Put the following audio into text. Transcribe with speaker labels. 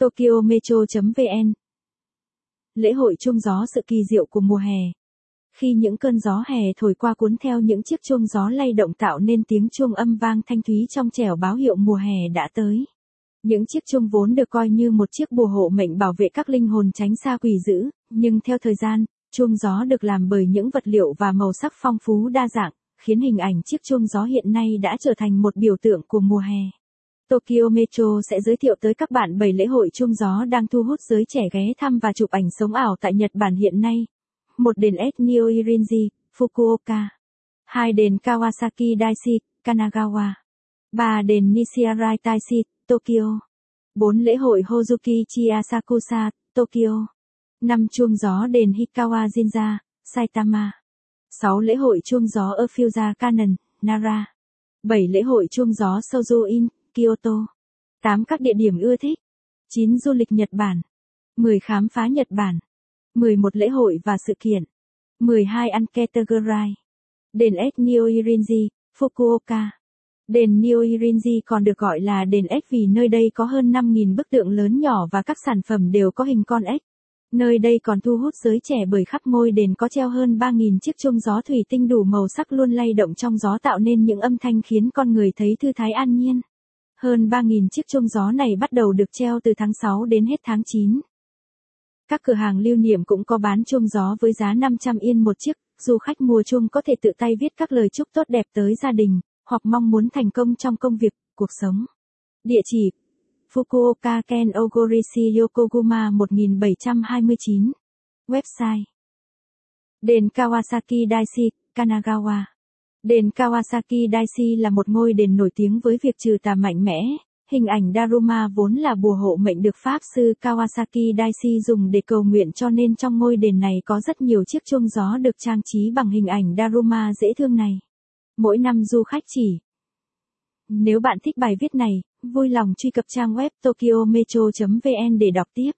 Speaker 1: Tokyo Metro.vn Lễ hội chuông gió sự kỳ diệu của mùa hè. Khi những cơn gió hè thổi qua cuốn theo những chiếc chuông gió lay động tạo nên tiếng chuông âm vang thanh thúy trong trẻo báo hiệu mùa hè đã tới. Những chiếc chuông vốn được coi như một chiếc bùa hộ mệnh bảo vệ các linh hồn tránh xa quỷ dữ, nhưng theo thời gian, chuông gió được làm bởi những vật liệu và màu sắc phong phú đa dạng, khiến hình ảnh chiếc chuông gió hiện nay đã trở thành một biểu tượng của mùa hè. Tokyo Metro sẽ giới thiệu tới các bạn 7 lễ hội chuông gió đang thu hút giới trẻ ghé thăm và chụp ảnh sống ảo tại Nhật Bản hiện nay. Một đền Etnio Irinji, Fukuoka. Hai đền Kawasaki Daishi, Kanagawa. Ba đền Nishiarai Taishi, Tokyo. Bốn lễ hội Hozuki Chiasakusa, Tokyo. Năm chuông gió đền Hikawa Jinja, Saitama. 6 lễ hội chuông gió ở Fuja Canon, Nara. 7 lễ hội chuông gió Soju-in, Kyoto. 8 các địa điểm ưa thích. 9 du lịch Nhật Bản. 10 khám phá Nhật Bản. 11 lễ hội và sự kiện. 12 Ăn Uncategorized. Đền S Nioirinji, Fukuoka. Đền Nioirinji còn được gọi là đền S vì nơi đây có hơn 5.000 bức tượng lớn nhỏ và các sản phẩm đều có hình con S. Nơi đây còn thu hút giới trẻ bởi khắp ngôi đền có treo hơn 3.000 chiếc chuông gió thủy tinh đủ màu sắc luôn lay động trong gió tạo nên những âm thanh khiến con người thấy thư thái an nhiên. Hơn 3.000 chiếc chuông gió này bắt đầu được treo từ tháng 6 đến hết tháng 9. Các cửa hàng lưu niệm cũng có bán chuông gió với giá 500 yên một chiếc, du khách mua chuông có thể tự tay viết các lời chúc tốt đẹp tới gia đình, hoặc mong muốn thành công trong công việc, cuộc sống. Địa chỉ Fukuoka Ken Ogorishi Yokoguma 1729. Website Đền Kawasaki Daishi, Kanagawa Đền Kawasaki Daishi là một ngôi đền nổi tiếng với việc trừ tà mạnh mẽ. Hình ảnh Daruma vốn là bùa hộ mệnh được Pháp sư Kawasaki Daishi dùng để cầu nguyện cho nên trong ngôi đền này có rất nhiều chiếc chuông gió được trang trí bằng hình ảnh Daruma dễ thương này. Mỗi năm du khách chỉ. Nếu bạn thích bài viết này, vui lòng truy cập trang web tokyometro.vn để đọc tiếp.